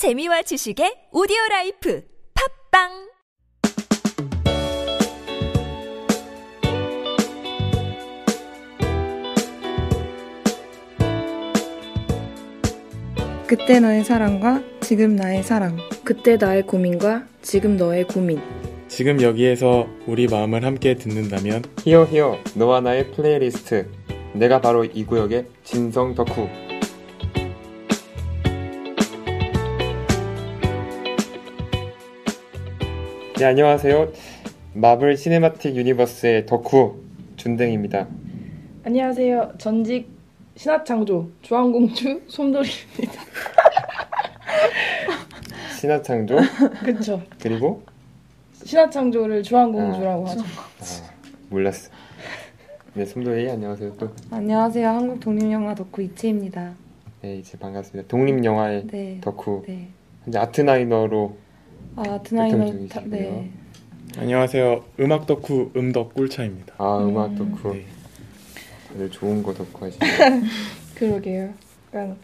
재미와 지식의 오디오 라이프 팟빵 그때 너의 사랑과 지금 나의 사랑. 그때 나의 고민과 지금 너의 고민. 지금 여기에서 우리 마음을 함께 듣는다면 히어 히어 너와 나의 플레이리스트 내가 바로 이 구역의 진성 덕후 네 안녕하세요 마블 시네마틱 유니버스의 덕후 준댕입니다 안녕하세요. 전직 신화창조 주황공주 솜돌이입니다. 신화창조 그쵸. 그리고 신화창조를 주황공주라고 아, 하죠. 아, 몰랐어 네 손도희 안녕하세요 또 안녕하세요. 한국 독립영화 덕후 이채입니다. 네, 이제 반갑습니다 독립영화의 네. 덕후 네. 현재 아트나이너로 아, 활동 드나이너 중이시고요. 네. 안녕하세요. 음악 덕후 음덕 꿀차입니다. 아 음악 음. 덕후 네. 다들 좋은 거 덕후 하시네요 그러게요. 그러니까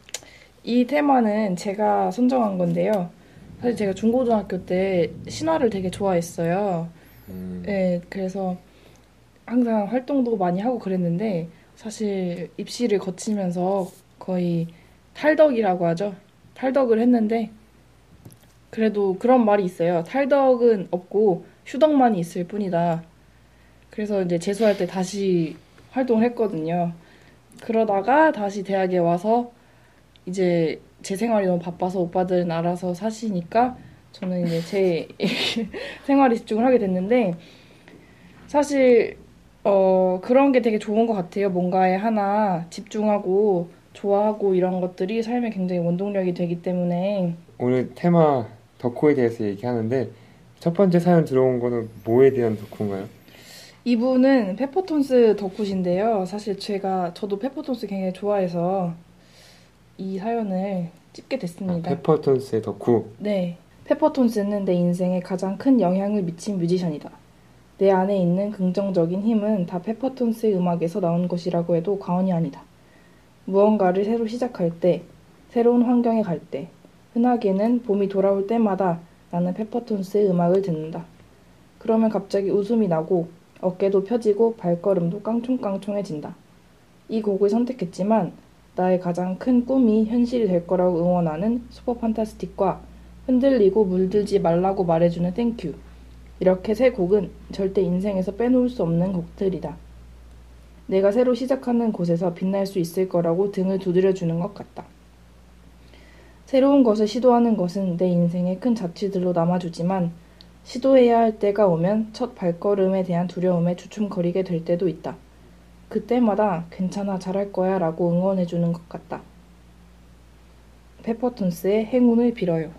이 테마는 제가 선정한 건데요. 사실 제가 중고등학교 때 신화를 되게 좋아했어요. 음, 네, 그래서 항상 활동도 많이 하고 그랬는데 사실 입시를 거치면서 거의 탈덕이라고 하죠. 탈덕을 했는데 그래도 그런 말이 있어요. 탈덕은 없고 휴덕만이 있을 뿐이다. 그래서 이제 재수할 때 다시 활동을 했거든요. 그러다가 다시 대학에 와서 이제 제 생활이 너무 바빠서 오빠들은 알아서 사시니까 저는 이제 제 생활에 집중을 하게 됐는데 사실 어 그런 게 되게 좋은 것 같아요. 뭔가에 하나 집중하고 좋아하고 이런 것들이 삶에 굉장히 원동력이 되기 때문에 오늘 테마 덕후에 대해서 얘기하는데 첫 번째 사연 들어온 거는 뭐에 대한 덕후인가요? 이분은 페퍼톤스 덕후신데요. 사실 제가 저도 페퍼톤스 굉장히 좋아해서 이 사연을 찍게 아, 됐습니다. 페퍼톤스의 덕후 네. 페퍼톤스는 내 인생에 가장 큰 영향을 미친 뮤지션이다. 내 안에 있는 긍정적인 힘은 다 페퍼톤스의 음악에서 나온 것이라고 해도 과언이 아니다. 무언가를 새로 시작할 때, 새로운 환경에 갈 때, 흔하게는 봄이 돌아올 때마다 나는 페퍼톤스의 음악을 듣는다. 그러면 갑자기 웃음이 나고 어깨도 펴지고 발걸음도 깡총깡총해진다. 이 곡을 선택했지만 나의 가장 큰 꿈이 현실이 될 거라고 응원하는 슈퍼 판타스틱과 흔들리고 물들지 말라고 말해주는 Thank You. 이렇게 세 곡은 절대 인생에서 빼놓을 수 없는 곡들이다. 내가 새로 시작하는 곳에서 빛날 수 있을 거라고 등을 두드려주는 것 같다. 새로운 것을 시도하는 것은 내 인생의 큰 자취들로 남아주지만 시도해야 할 때가 오면 첫 발걸음에 대한 두려움에 주춤거리게 될 때도 있다. 그때마다 괜찮아 잘할 거야 라고 응원해주는 것 같다. 페퍼톤스의 행운을 빌어요.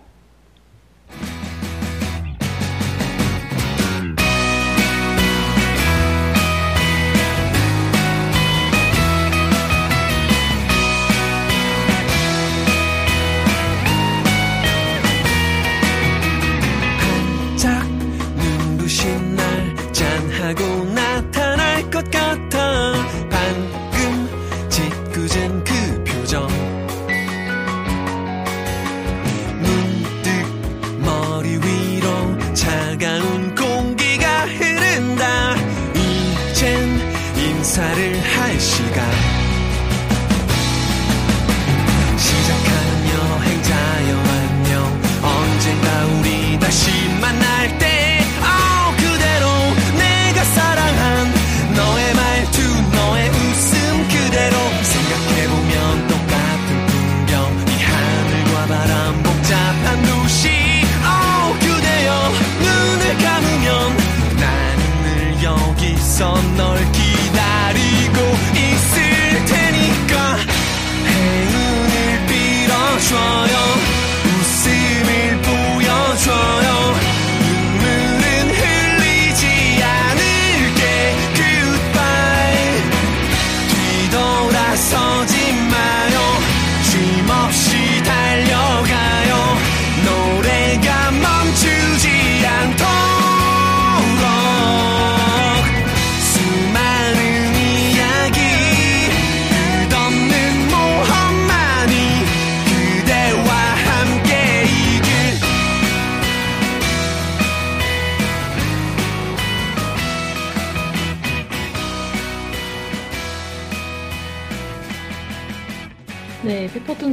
짠하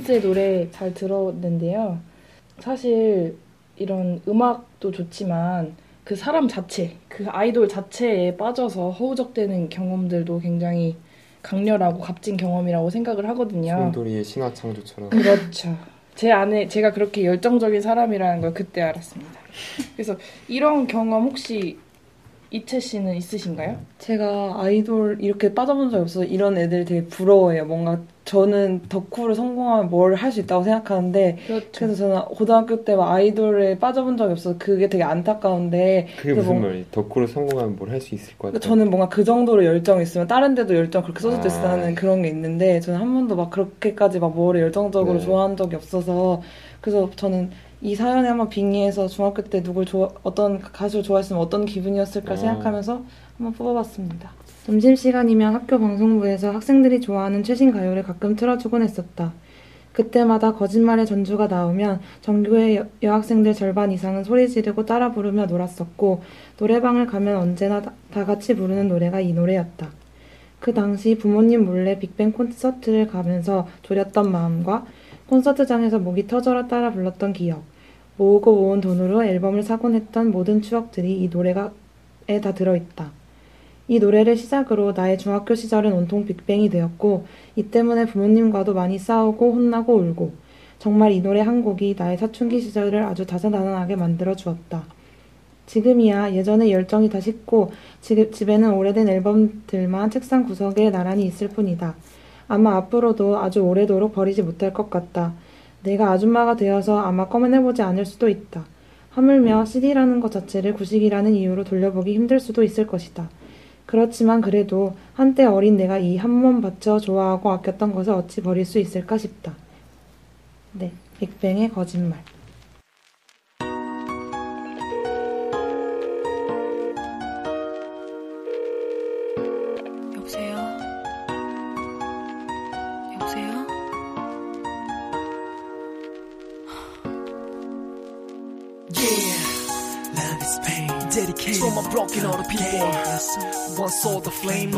페퍼톤스의 노래 잘 들었는데요. 사실 이런 음악도 좋지만 그 사람 자체, 그 아이돌 자체에 빠져서 허우적대는 경험들도 굉장히 강렬하고 값진 경험이라고 생각을 하거든요. 송돌이의 신화 창조처럼 그렇죠. 제 안에 제가 그렇게 열정적인 사람이라는 걸 그때 알았습니다. 그래서 이런 경험 혹시 이채 씨는 있으신가요? 제가 아이돌 이렇게 빠져본 적이 없어서 이런 애들 되게 부러워해요. 뭔가 저는 덕후를 성공하면 뭘 할 수 있다고 생각하는데 그렇죠. 그래서 저는 고등학교 때 막 아이돌에 빠져본 적이 없어서 그게 되게 안타까운데 그게 무슨 뭐- 말이에요? 덕후로 성공하면 뭘 할 수 있을 것 같아요. 저는 뭔가 그 정도로 열정이 있으면 다른 데도 열정 그렇게 쏟을 수 아. 있다는 그런 게 있는데 저는 한 번도 막 그렇게까지 막 뭐를 열정적으로 네. 좋아한 적이 없어서 그래서 저는 이 사연에 한번 빙의해서 중학교 때 누굴 좋아 어떤 가수를 좋아했으면 어떤 기분이었을까 아. 생각하면서 한번 뽑아봤습니다. 점심시간이면 학교 방송부에서 학생들이 좋아하는 최신 가요를 가끔 틀어주곤 했었다. 그때마다 거짓말의 전주가 나오면 전교의 여, 여학생들 절반 이상은 소리 지르고 따라 부르며 놀았었고 노래방을 가면 언제나 다, 다 같이 부르는 노래가 이 노래였다. 그 당시 부모님 몰래 빅뱅 콘서트를 가면서 졸였던 마음과 콘서트장에서 목이 터져라 따라 불렀던 기억, 모으고 모은 돈으로 앨범을 사곤 했던 모든 추억들이 이 노래가에 다 들어있다. 이 노래를 시작으로 나의 중학교 시절은 온통 빅뱅이 되었고 이 때문에 부모님과도 많이 싸우고 혼나고 울고 정말 이 노래 한 곡이 나의 사춘기 시절을 아주 다사다난하게 만들어 주었다. 지금이야 예전의 열정이 다 식고 지금 집에는 오래된 앨범들만 책상 구석에 나란히 있을 뿐이다. 아마 앞으로도 아주 오래도록 버리지 못할 것 같다. 내가 아줌마가 되어서 아마 꺼내보지 않을 수도 있다. 하물며 CD라는 것 자체를 구식이라는 이유로 돌려보기 힘들 수도 있을 것이다. 그렇지만 그래도 한때 어린 내가 이 한 몸 바쳐 좋아하고 아꼈던 것을 어찌 버릴 수 있을까 싶다. 네, 빅뱅의 거짓말. My broken hearted people. One saw the flame.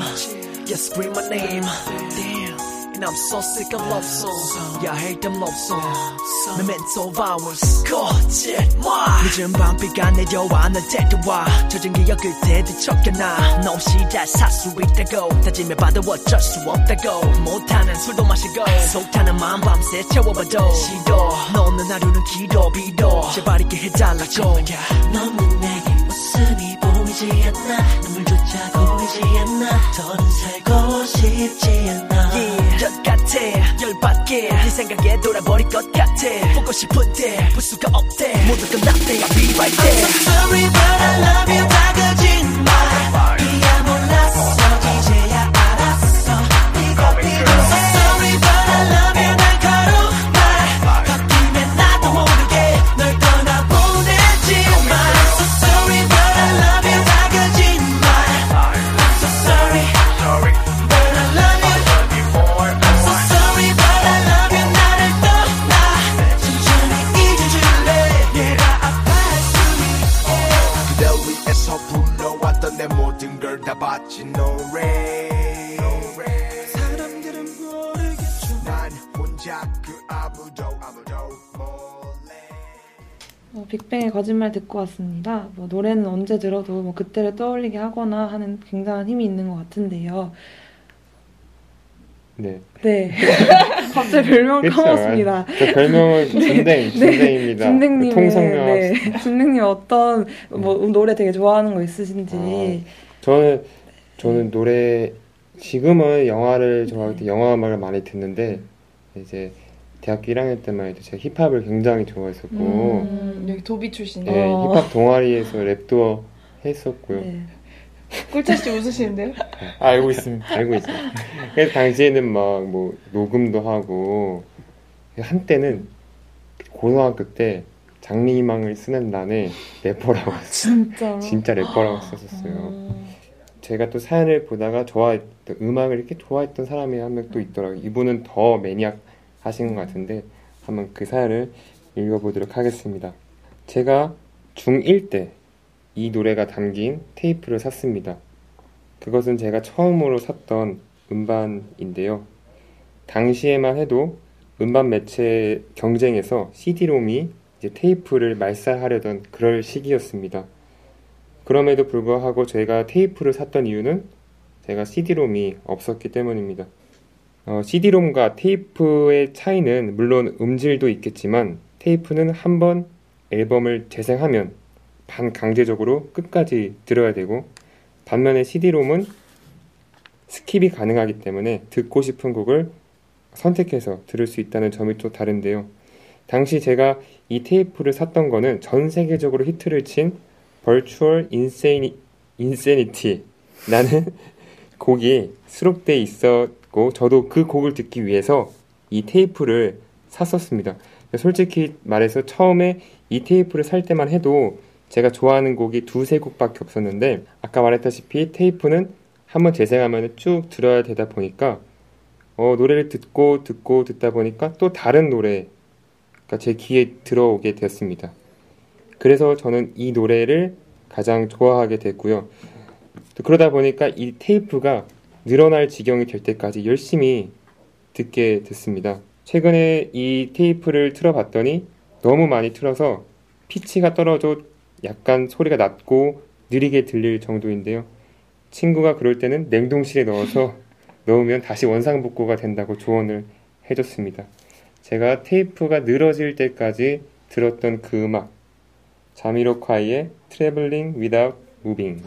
Yes, scream my name. Damn. And I'm so sick of love songs. Yeah, I hate them love songs. Memento hours. 거짓말. 늦은 밤비가 내려와 널 데려와. 젖은 기억 그때 뒤척여놔. 너 없이 잘살수 있다고. 다짐해봐도 어쩔 수 없다고. 못하는 술도 마시고. 속타는 마음 밤새 채워봐도. 싫어. 너는 하루는 길어 빌어. 제발 있게 해달라고. 너는 웃음이 보이지 않나? 눈물조차 보이지 않나? 더는 살고 싶지 않아 Yeah, 열 같아. 열받게. 네 생각에 돌아버릴 것 같아. 보고 싶은데 볼 수가 없대. 모두 끝났대. I'll be right there. I'm so sorry but I love you 다 거짓 빅뱅의 거짓말 듣고 왔습니다. 뭐 노래는 언제 들어도 뭐 그때를 떠올리게 하거나 하는 굉장한 힘이 있는 것 같은데요. 네. 네. 갑자기 별명. 까먹었습니다. 저 별명은 진댕, 진댕입니다. 진댕님, 통성명 네. 진댕님 어떤 뭐 노래 되게 좋아하는 거 있으신지. 저는 저는 노래 지금은 영화를 좋아할 때 영화 음악을 많이 듣는데 이제 대학교 1학년 때만 해도 제가 힙합을 굉장히 좋아했었고 음, 여기 도비 출신. 네, 어. 힙합 동아리에서 랩도 했었고요. 네. 꿀차 씨 웃으시는데요? 알고 있습니다. 알고 있어요. 그래서 당시에는 막 뭐 녹음도 하고 한때는 고등학교 때 장래희망을 쓰는 난에 래퍼라고. 진짜. 진짜 래퍼라고 썼었어요. 어, 제가 또 사연을 보다가 좋아했던 음악을 이렇게 좋아했던 사람이 한 명 또 있더라고요. 이분은 더 매니악 하신 것 같은데 한번 그 사연을 읽어보도록 하겠습니다. 제가 중1 때 이 노래가 담긴 테이프를 샀습니다. 그것은 제가 처음으로 샀던 음반인데요. 당시에만 해도 음반 매체 경쟁에서 CD롬이 이제 테이프를 말살하려던 그럴 시기였습니다. 그럼에도 불구하고 제가 테이프를 샀던 이유는 제가 CD롬이 없었기 때문입니다. 어, CD롬과 테이프의 차이는 물론 음질도 있겠지만 테이프는 한 번 앨범을 재생하면 반강제적으로 끝까지 들어야 되고 반면에 CD롬은 스킵이 가능하기 때문에 듣고 싶은 곡을 선택해서 들을 수 있다는 점이 또 다른데요. 당시 제가 이 테이프를 샀던 거는 전 세계적으로 히트를 친 Virtual Insani, Insanity라는 곡이 수록돼 있 었고 저도 그 곡을 듣기 위해서 이 테이프를 샀었습니다. 솔직히 말해서 처음에 이 테이프를 살 때만 해도 제가 좋아하는 곡이 두세 곡밖에 없었는데 아까 말했다시피 테이프는 한번 재생하면 쭉 들어야 되다 보니까 어, 노래를 듣고 듣고 듣다 보니까 또 다른 노래가 제 귀에 들어오게 되었습니다. 그래서 저는 이 노래를 가장 좋아하게 됐고요. 또 그러다 보니까 이 테이프가 늘어날 지경이 될 때까지 열심히 듣게 됐습니다. 최근에 이 테이프를 틀어봤더니 너무 많이 틀어서 피치가 떨어져 약간 소리가 낮고 느리게 들릴 정도인데요. 친구가 그럴 때는 냉동실에 넣어서 넣으면 다시 원상복구가 된다고 조언을 해줬습니다. 제가 테이프가 늘어질 때까지 들었던 그 음악 자미로콰이의 Traveling Without Moving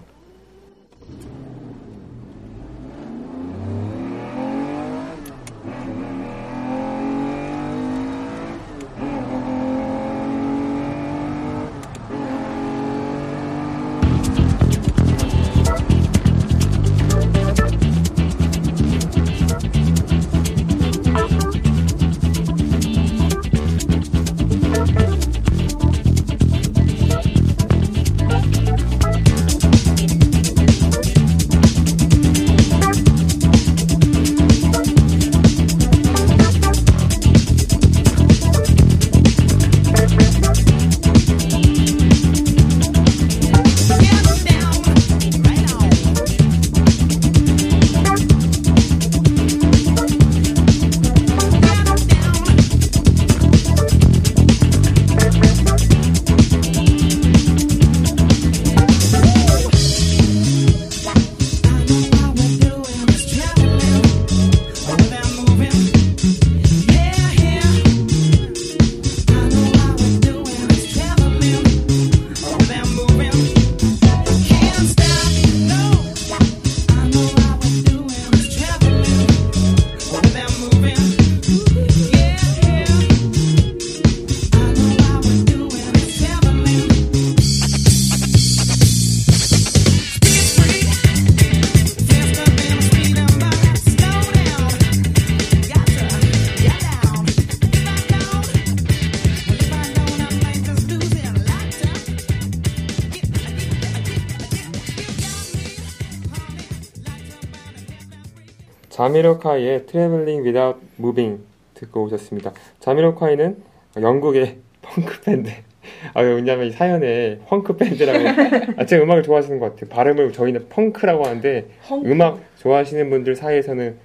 자미로콰이의 Traveling Without Moving 듣고 오셨습니다. 자미로콰이는 영국의 펑크 밴드. 아, 왜냐면 이 사연에 펑크 밴드라고 아, 제 음악을 좋아하시는 것 같아요. 발음을 저희는 펑크라고 하는데 음악 좋아하시는 분들 사이에서는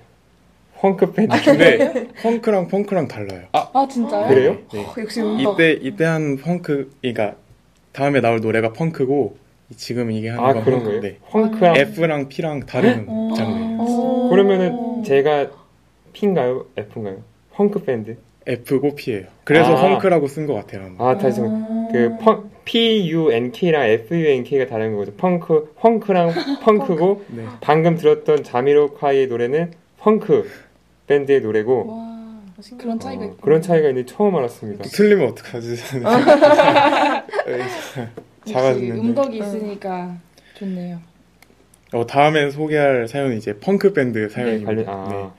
펑크 밴드. 근데 펑크랑 펑크랑 달라요. 아 진짜요? 그래요? 네. 역시 음악. 이때 이때 한 펑크 그러니까 다음에 나올 노래가 펑크고 지금 이게 하는 아, 건 그런 거예요? 펑크인데 펑크랑 F랑 P랑 다른 장르 그러면은 제가 P인가요? F인가요? 펑크 밴드? F고 P예요. 그래서 아. 펑크라고 쓴 것 같아요. 아마. 아, 다시 그 펑, P U N K랑 F U N K가 다른 거죠. 펑크, 펑크랑 펑크고 네. 방금 들었던 자미로콰이의 노래는 펑크 밴드의 노래고 와 그런 차이가 어. 그런 차이가 있는지 처음 알았습니다. 또 틀리면 어떡하지? 작아졌는데. 음덕이 있으니까 좋네요. 어, 다음에 소개할 사연은 이제 펑크 밴드 사연입니다. 관련 네. 아,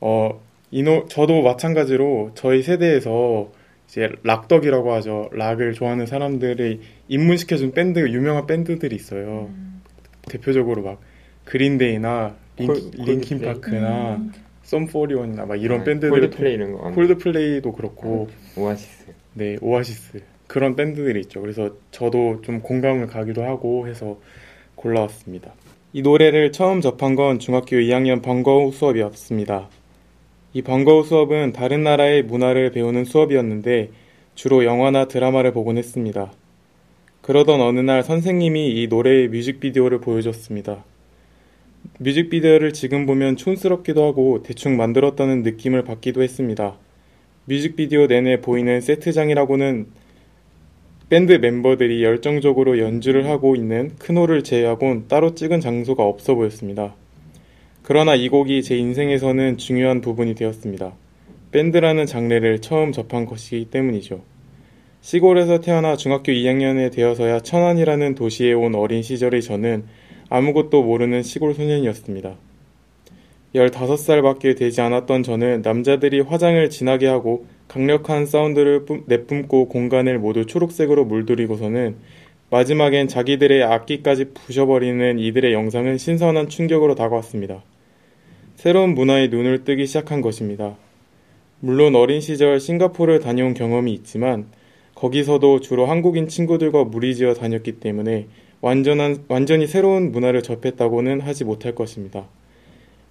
어, 이노 저도 마찬가지로 저희 세대에서 이제 락덕이라고 하죠. 락을 좋아하는 사람들을 입문시켜준 밴드 유명한 밴드들이 있어요. 대표적으로 막 그린데이나 링, 링킨? 파크나 썸포티원이나 막 이런 아, 밴드들 콜드플레이 이런 거. 콜드플레이도 그렇고 오아시스. 네 오아시스 그런 밴드들이 있죠. 그래서 저도 좀 공감을 가기도 하고 해서 골라왔습니다. 이 노래를 처음 접한 건 중학교 2학년 번거후 수업이었습니다. 이 번거우 수업은 다른 나라의 문화를 배우는 수업이었는데 주로 영화나 드라마를 보곤 했습니다. 그러던 어느 날 선생님이 이 노래의 뮤직비디오를 보여줬습니다. 뮤직비디오를 지금 보면 촌스럽기도 하고 대충 만들었다는 느낌을 받기도 했습니다. 뮤직비디오 내내 보이는 세트장이라고는 밴드 멤버들이 열정적으로 연주를 하고 있는 큰 홀을 제외하곤 따로 찍은 장소가 없어 보였습니다. 그러나 이 곡이 제 인생에서는 중요한 부분이 되었습니다. 밴드라는 장르를 처음 접한 것이기 때문이죠. 시골에서 태어나 중학교 2학년에 되어서야 천안이라는 도시에 온 어린 시절의 저는 아무것도 모르는 시골 소년이었습니다. 15살밖에 되지 않았던 저는 남자들이 화장을 진하게 하고 강력한 사운드를 뿜- 내뿜고 공간을 모두 초록색으로 물들이고서는 마지막엔 자기들의 악기까지 부셔버리는 이들의 영상은 신선한 충격으로 다가왔습니다. 새로운 문화에 눈을 뜨기 시작한 것입니다. 물론 어린 시절 싱가포르를 다녀온 경험이 있지만 거기서도 주로 한국인 친구들과 무리지어 다녔기 때문에 완전한, 완전히 새로운 문화를 접했다고는 하지 못할 것입니다.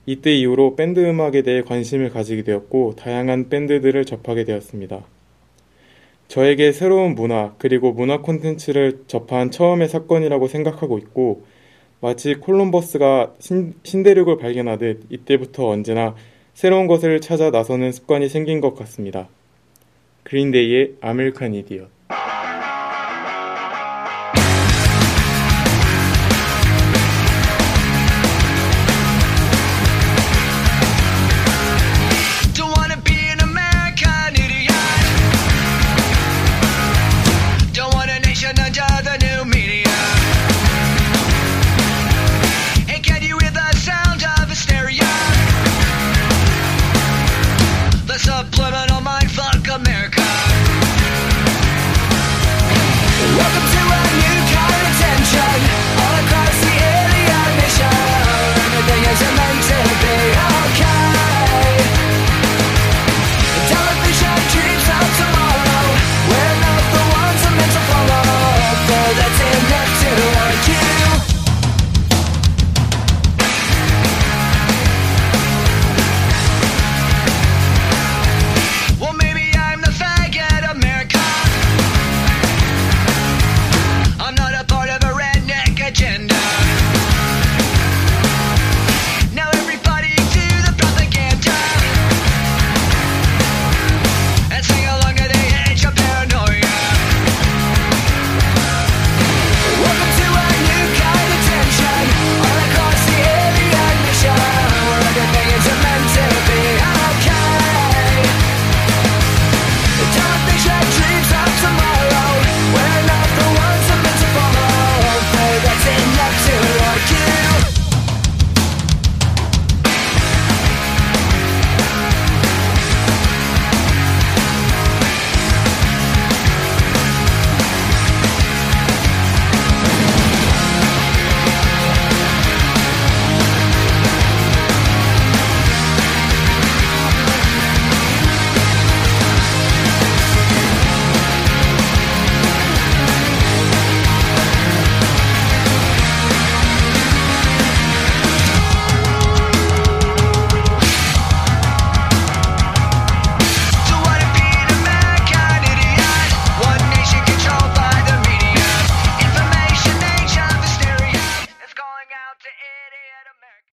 이때 이후로 밴드 음악에 대해 관심을 가지게 되었고 다양한 밴드들을 접하게 되었습니다. 저에게 새로운 문화 그리고 문화 콘텐츠를 접한 처음의 사건이라고 생각하고 있고 마치 콜럼버스가 신, 신대륙을 발견하듯 이때부터 언제나 새로운 것을 찾아 나서는 습관이 생긴 것 같습니다. 그린데이의 American Idiot